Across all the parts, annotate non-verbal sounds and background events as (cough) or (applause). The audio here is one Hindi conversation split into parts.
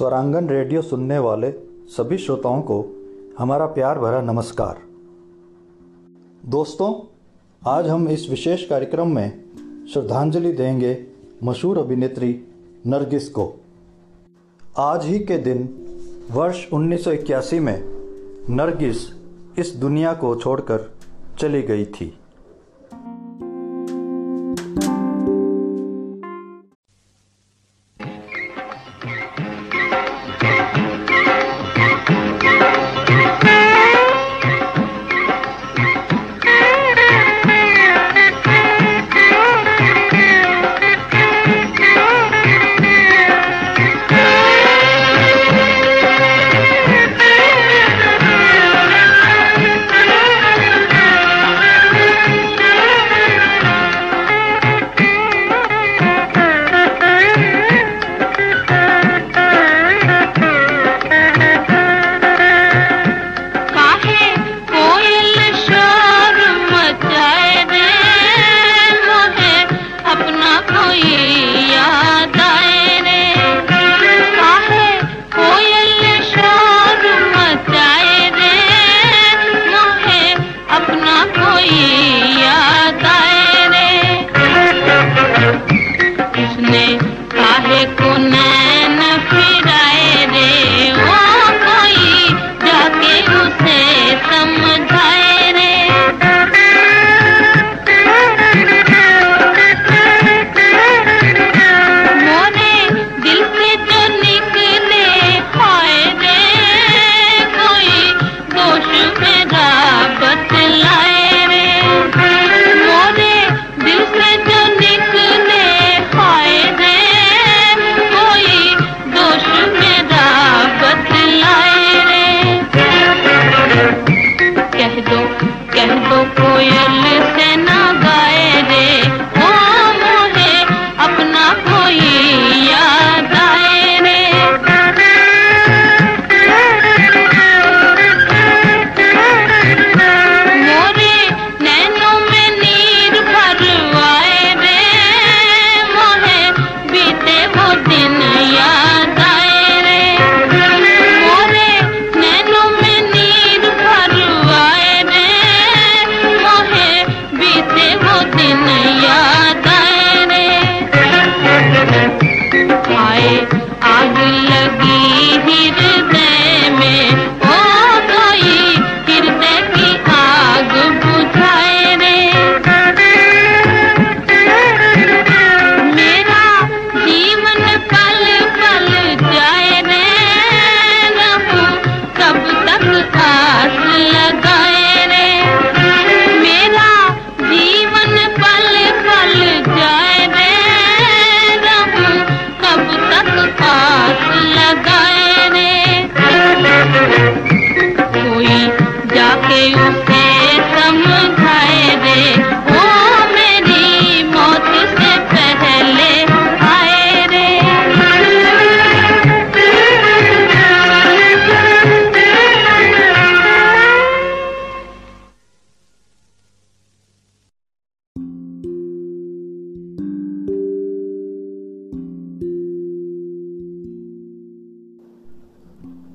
स्वरांगन रेडियो सुनने वाले सभी श्रोताओं को हमारा प्यार भरा नमस्कार। दोस्तों, आज हम इस विशेष कार्यक्रम में श्रद्धांजलि देंगे मशहूर अभिनेत्री नरगिस को। आज ही के दिन, वर्ष 1981 में नरगिस इस दुनिया को छोड़कर चली गई थी। தினையா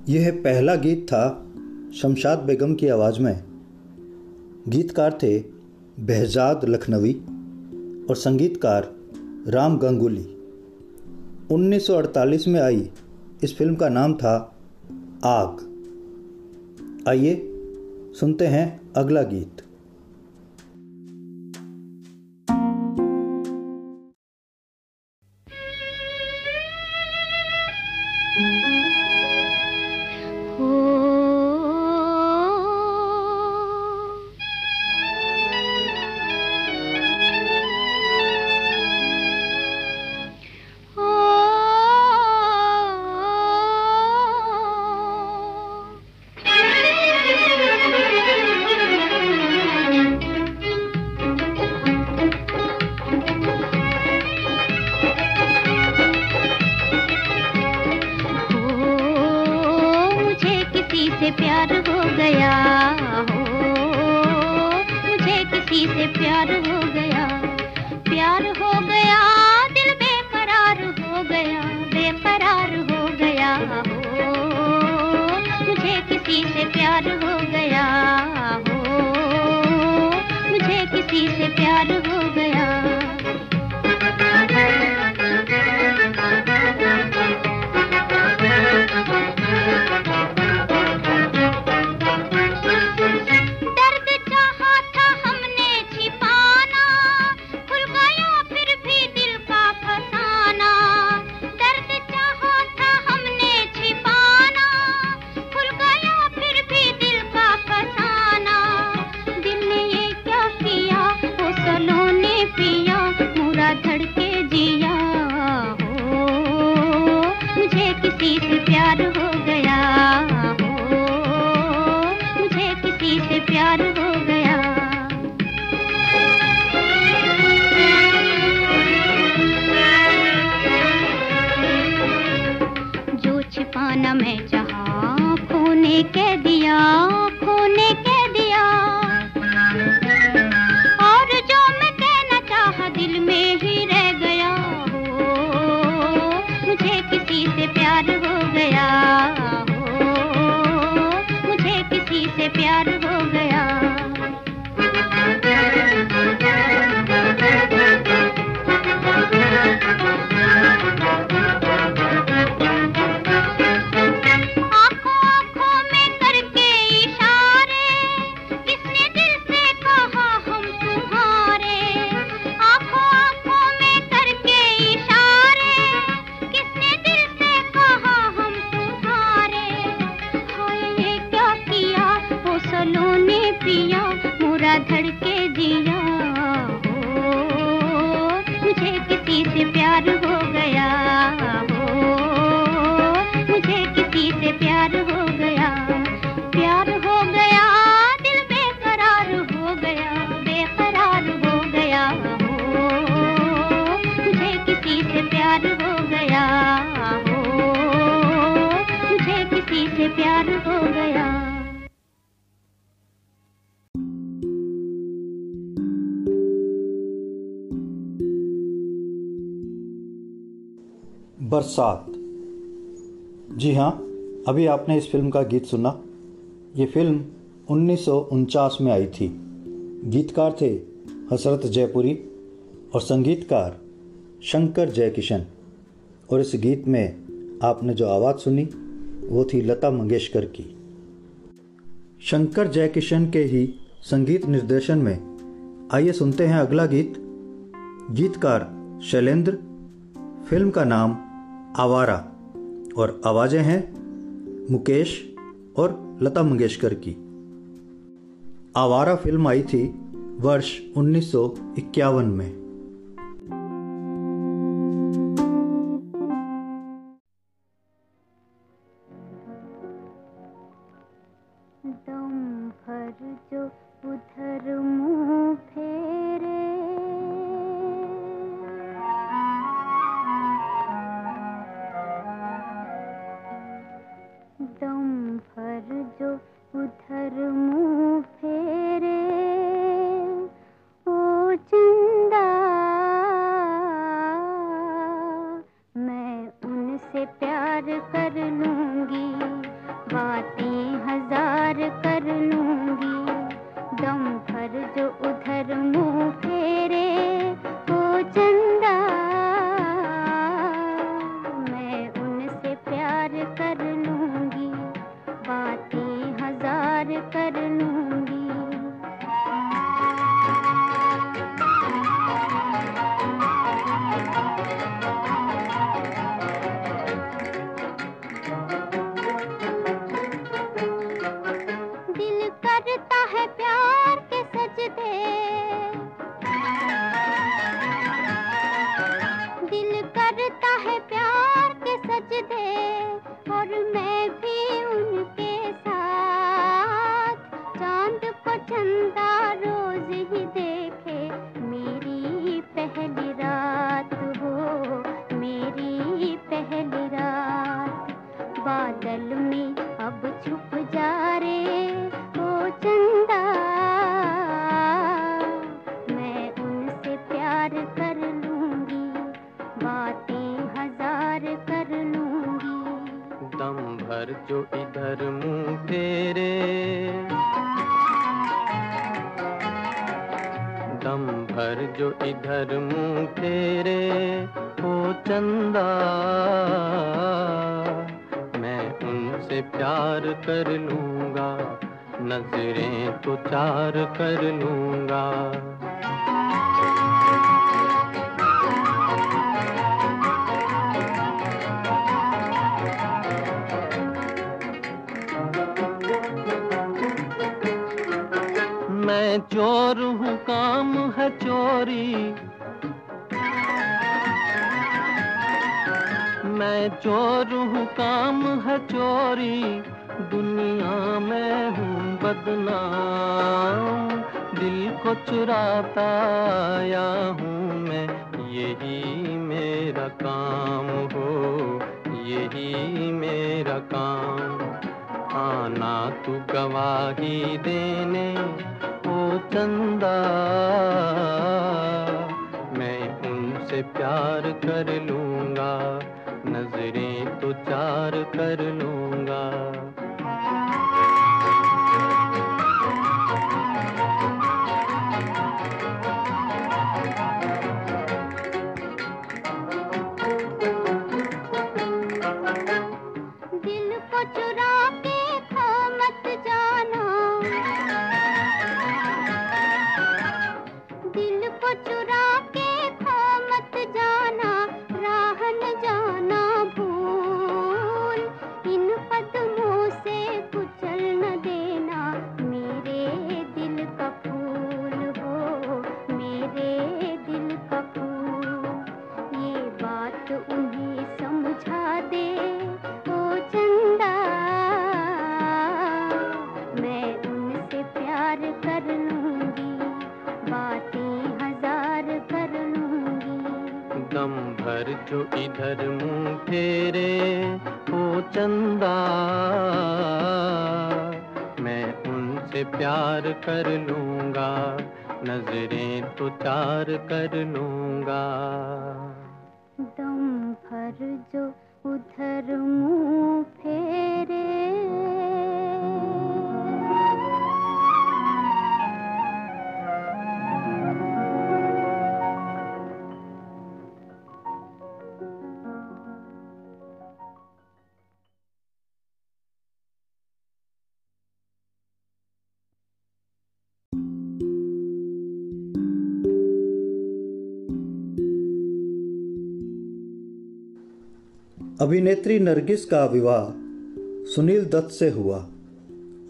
यह पहला गीत था शमशाद बेगम की आवाज़ में। गीतकार थे बहजाद लखनवी और संगीतकार राम गंगुली। 1948 में आई इस फ़िल्म का नाम था आग। आइए सुनते हैं अगला गीत। प्यार हो गया हो। मुझे किसी से प्यार हो गया सात। जी हाँ अभी आपने इस फ़िल्म का गीत सुना। ये फ़िल्म उन्नीस सौ उनचास में आई थी। गीतकार थे हसरत जयपुरी और संगीतकार शंकर जयकिशन। और इस गीत में आपने जो आवाज़ सुनी, वो थी लता मंगेशकर की। शंकर जयकिशन के ही संगीत निर्देशन में आइए सुनते हैं अगला गीत। गीतकार शैलेंद्र, फ़िल्म का नाम आवारा और आवाज़ें हैं मुकेश और लता मंगेशकर की। आवारा फ़िल्म आई थी वर्ष उन्नीस सौ इक्यावन में। उनसे प्यार कर लूँगा, नज़रें तो चार कर लूँगा। मैं चोर हूँ, काम है चोरी मैं चोर हूँ, काम है चोरी। दुनिया में हूँ, बदनाम। दिल को चुराता आया हूँ मैं, यही मेरा काम हो, यही मेरा काम। आना तू गवाही देने, ओ चंदा। मैं उनसे प्यार कर लूँगा। तो चार कर लूँगा। अभिनेत्री नरगिस का विवाह सुनील दत्त से हुआ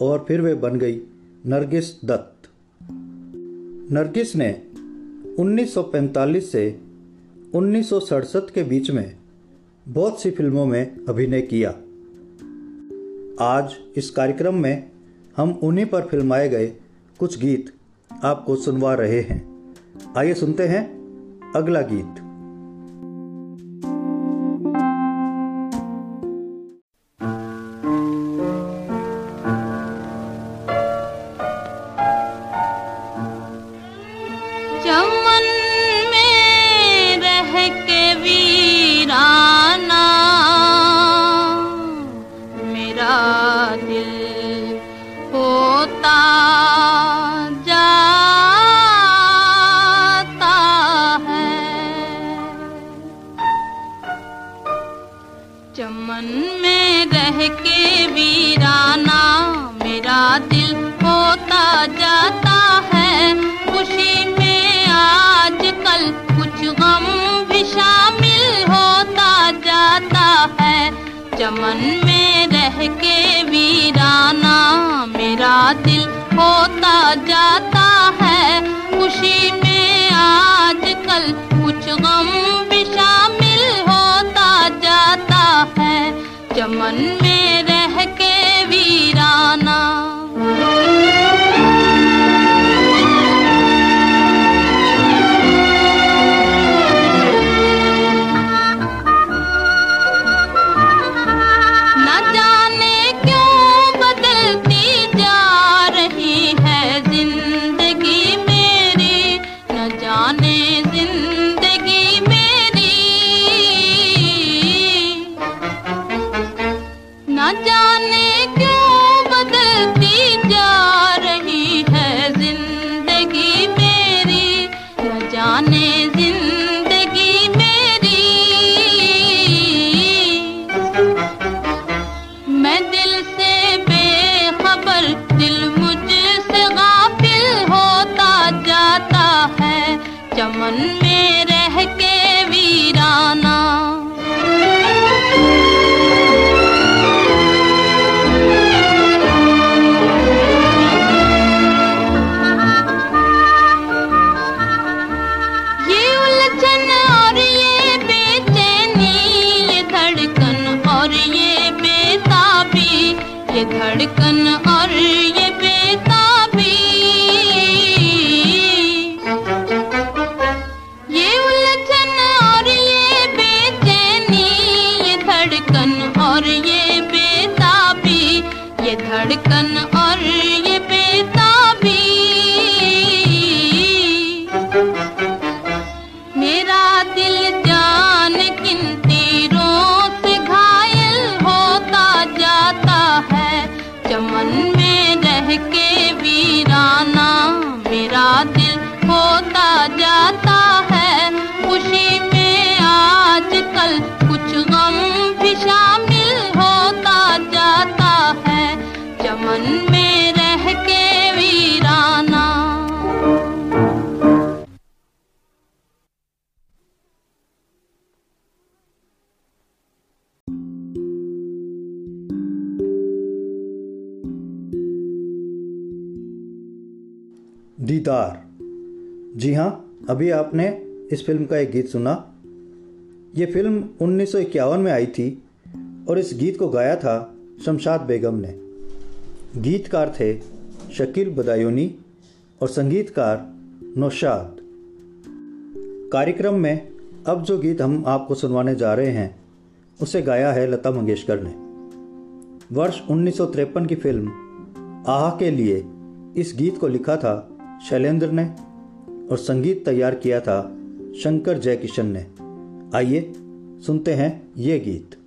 और फिर वे बन गई नरगिस दत्त। नरगिस ने 1945 से 1967 के बीच में बहुत सी फ़िल्मों में अभिनय किया। आज इस कार्यक्रम में हम उन्हीं पर फिल्माए गए कुछ गीत आपको सुनवा रहे हैं। आइए सुनते हैं अगला गीत। गम भी शामिल होता जाता है। चमन में रह के वीराना मेरा दिल होता जाता दीदार। जी हाँ अभी आपने इस फ़िल्म का एक गीत सुना। ये फ़िल्म उन्नीस सौ इक्यावन में आई थी और इस गीत को गाया था शमशाद बेगम ने। गीतकार थे शकील बदायूनी और संगीतकार नौशाद। कार्यक्रम में अब जो गीत हम आपको सुनवाने जा रहे हैं, उसे गाया है लता मंगेशकर ने। वर्ष उन्नीस की फ़िल्म आह के लिए इस गीत को लिखा था शैलेंद्र ने और संगीत तैयार किया था शंकर जयकिशन ने। आइए सुनते हैं ये गीत।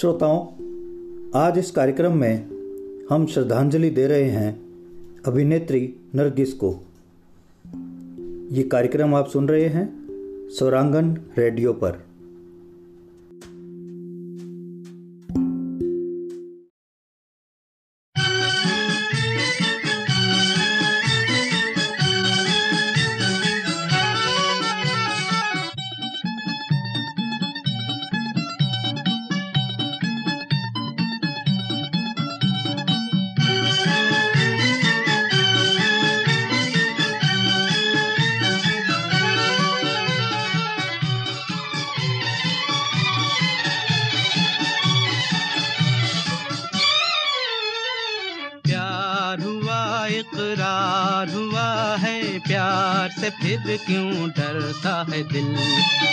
श्रोताओं, आज इस कार्यक्रम में हम श्रद्धांजलि दे रहे हैं अभिनेत्री नरगिस को। ये कार्यक्रम आप सुन रहे हैं स्वरांगन रेडियो पर। प्यार से फिर क्यों डरता है दिल?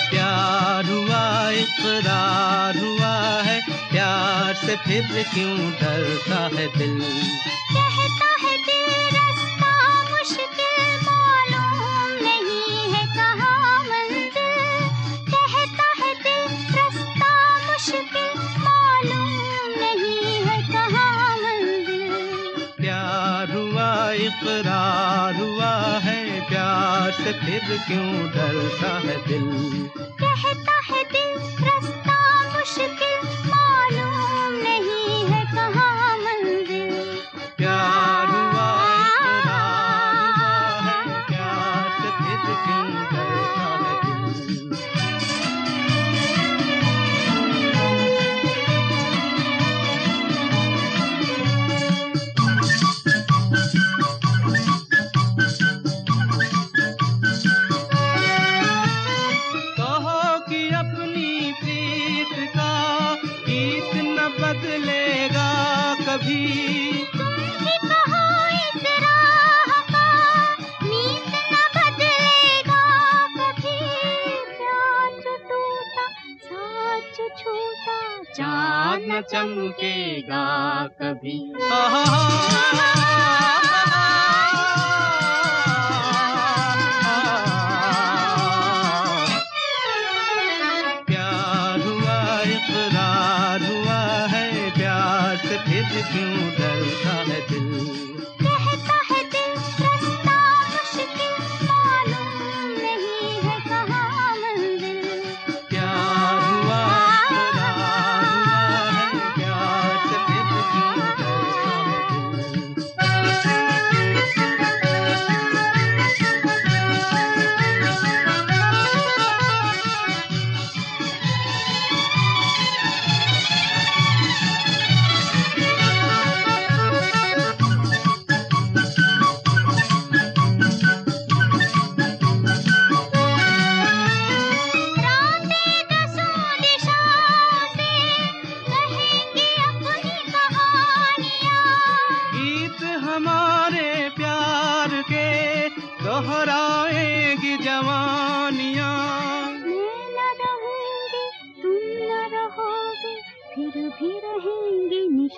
प्यार हुआ इकरार हुआ है प्यार से फिर क्यों डरता है दिल? कहता है दिल रास्ता मुश्किल मालूम नहीं है कहाँ मंजिल। कहता है दिल रास्ता मुश्किल मालूम नहीं है कहाँ मंजिल। प्यार हुआ इकरार हुआ है प्यार से फिर क्यों डरता है दिल? कहता है दिल रास्ता मुश्किल न चमकेगा कभी। (laughs) (laughs) (laughs)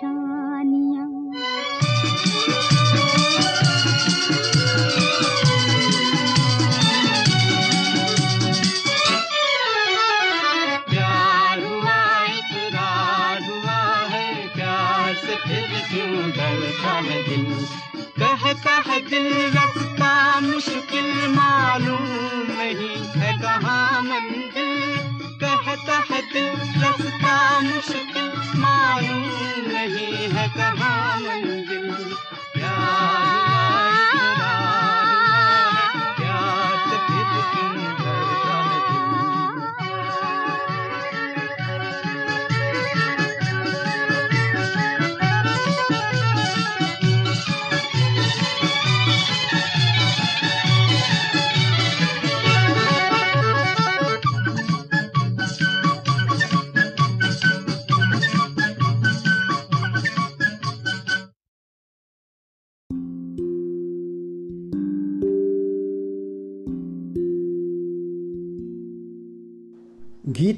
रहेंगी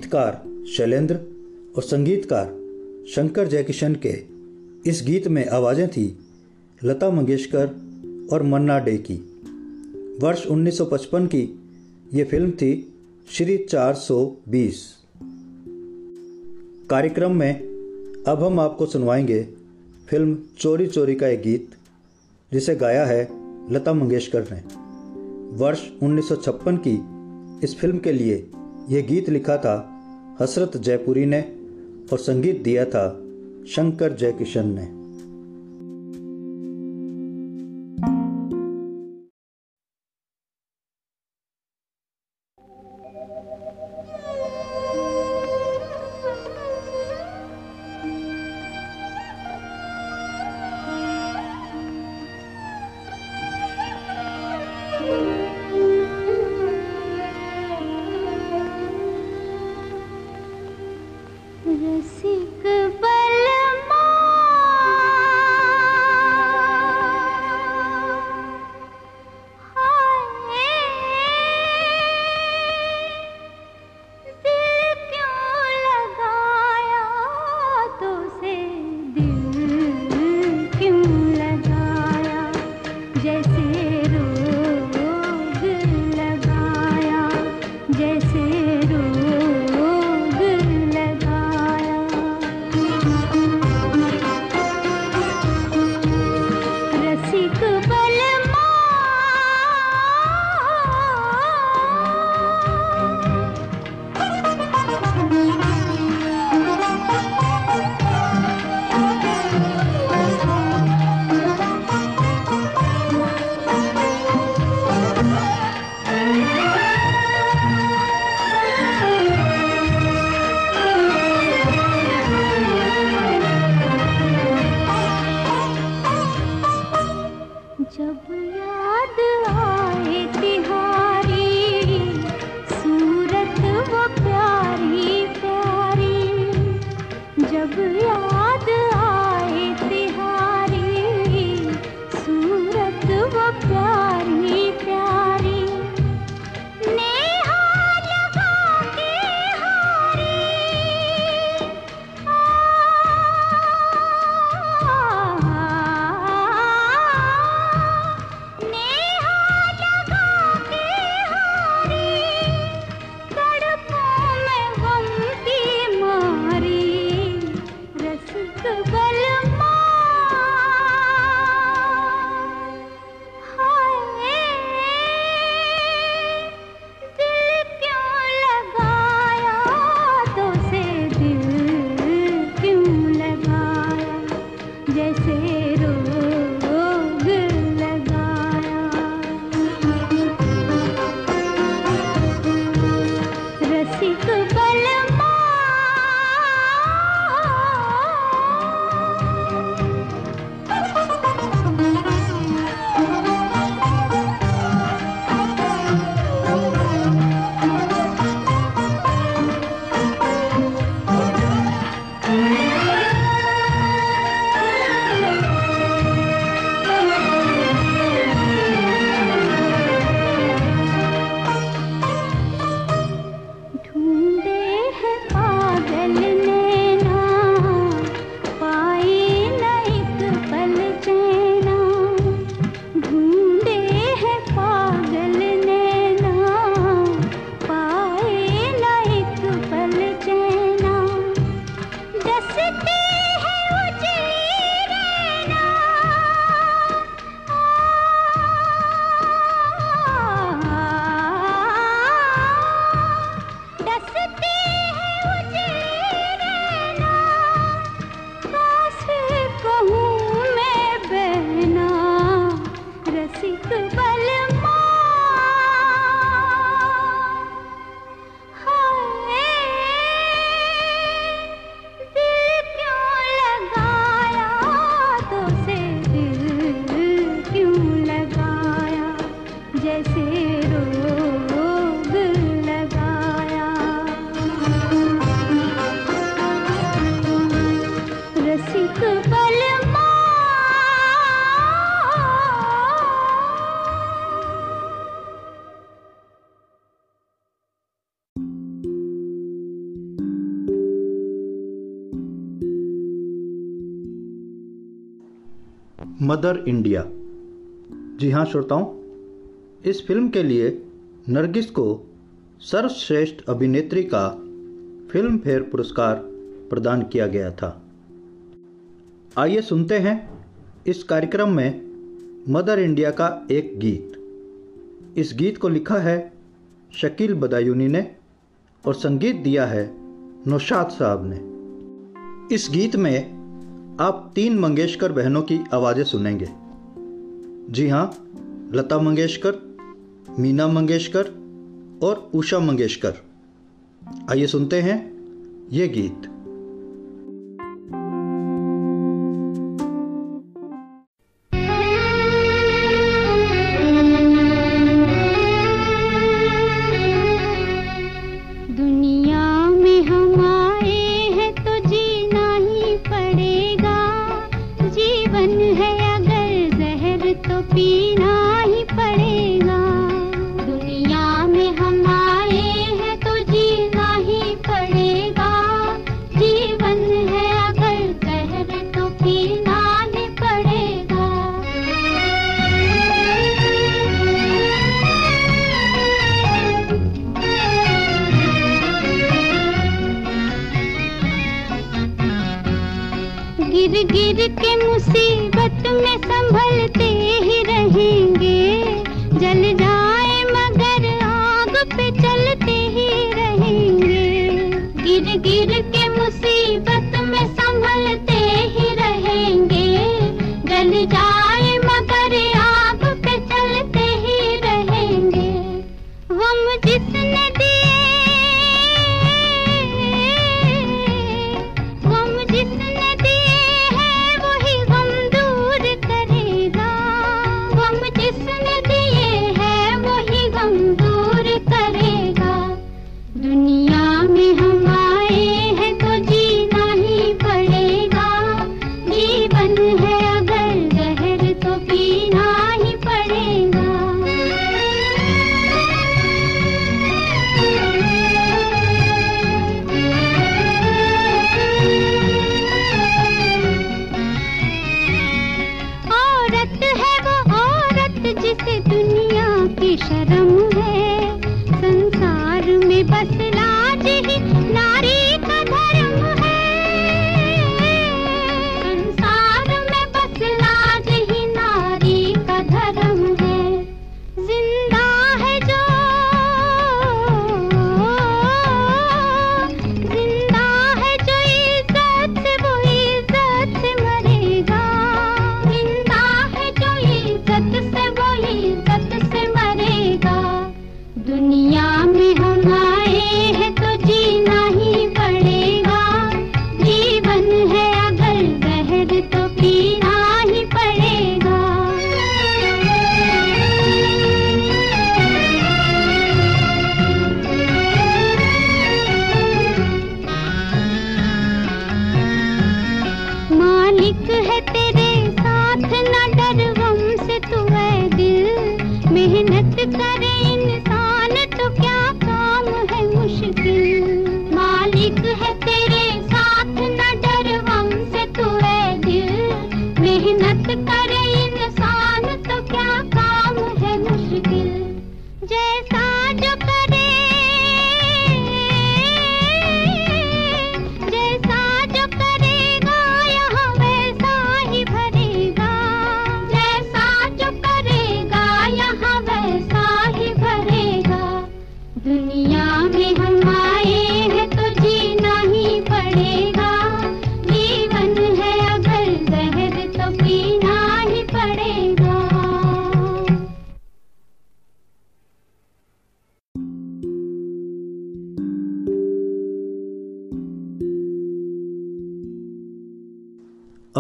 गीतकार शैलेंद्र और संगीतकार शंकर जयकिशन के इस गीत में आवाज़ें थी लता मंगेशकर और मन्ना डे की वर्ष 1955 की ये फ़िल्म थी श्री 420 कार्यक्रम में अब हम आपको सुनवाएँगे फ़िल्म चोरी चोरी का एक गीत, जिसे गाया है लता मंगेशकर ने। वर्ष 1956 की इस फ़िल्म के लिए यह गीत लिखा था हसरत जयपुरी ने और संगीत दिया था शंकर जयकिशन ने। Mother India. जी हाँ श्रोताओं, इस फ़िल्म के लिए नरगिस को सर्वश्रेष्ठ अभिनेत्री का फ़िल्म फेयर पुरस्कार प्रदान किया गया था। आइए सुनते हैं इस कार्यक्रम में मदर इंडिया का एक गीत। इस गीत को लिखा है शकील बदायूनी ने और संगीत दिया है नौशाद साहब ने। इस गीत में आप तीन मंगेशकर बहनों की आवाज़ें सुनेंगे। जी हाँ लता मंगेशकर, मीना मंगेशकर और उषा मंगेशकर। आइए सुनते हैं ये गीत। गिर गिर के मुसीबत में संभलते ही रहेंगे। जल जाए मगर आग पे चलते ही रहेंगे। गिर गिर के मुसीबत में संभलते ही रहेंगे। जल जाए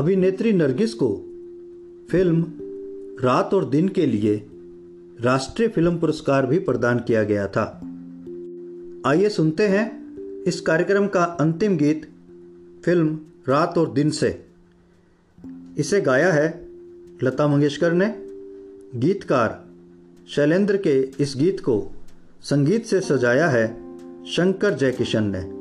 अभिनेत्री नरगिस को फ़िल्म रात और दिन के लिए राष्ट्रीय फ़िल्म पुरस्कार भी प्रदान किया गया था। आइए सुनते हैं इस कार्यक्रम का अंतिम गीत फ़िल्म रात और दिन से। इसे गाया है लता मंगेशकर ने। गीतकार शैलेंद्र के इस गीत को संगीत से सजाया है शंकर जयकिशन ने।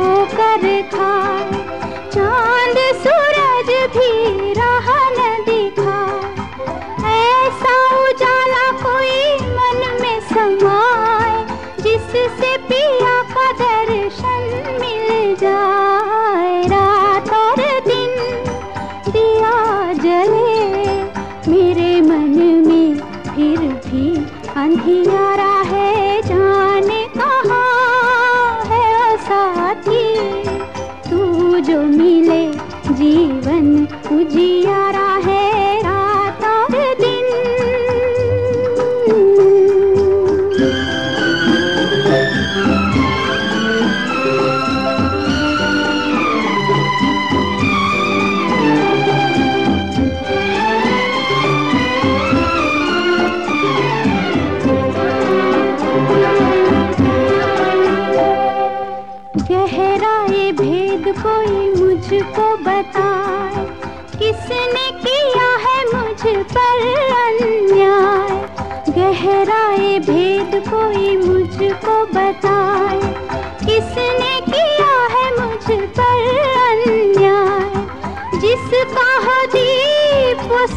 होकर था चांद सूरज धीरा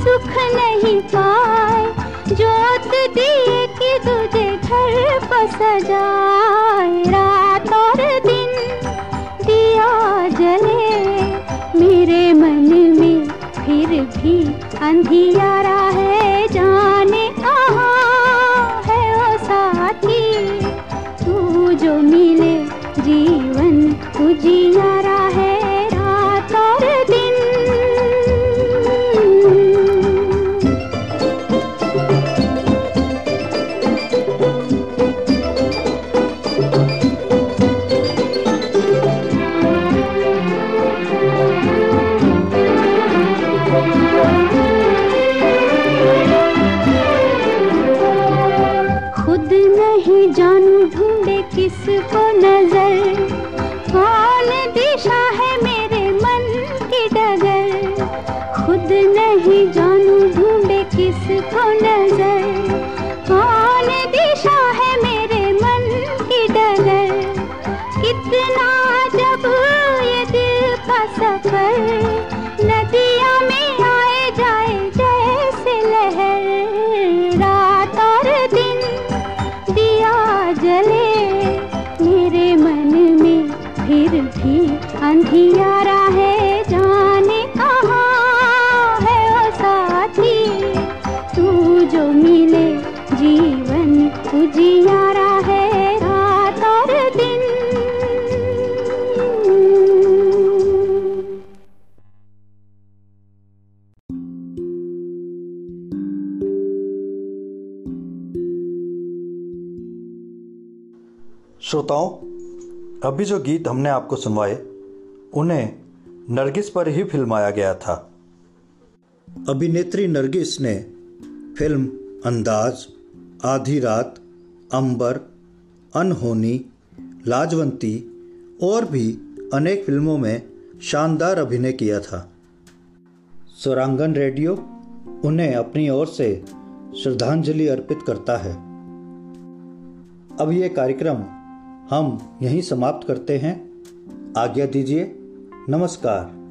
सुख नहीं पाए जोत दिए कि तुझे घर सजाए। रात और दिन दिया जले, मेरे मन में फिर भी अंधिया श्रोताओं, अभी जो गीत हमने आपको सुनवाए, उन्हें नरगिस पर ही फिल्माया गया था। अभिनेत्री नरगिस ने फ़िल्म अंदाज, आधी रात, अंबर, अनहोनी, लाजवंती और भी अनेक फ़िल्मों में शानदार अभिनय किया था। स्वरांगन रेडियो उन्हें अपनी ओर से श्रद्धांजलि अर्पित करता है। अब ये कार्यक्रम हम यहीं समाप्त करते हैं। आज्ञा दीजिए। नमस्कार।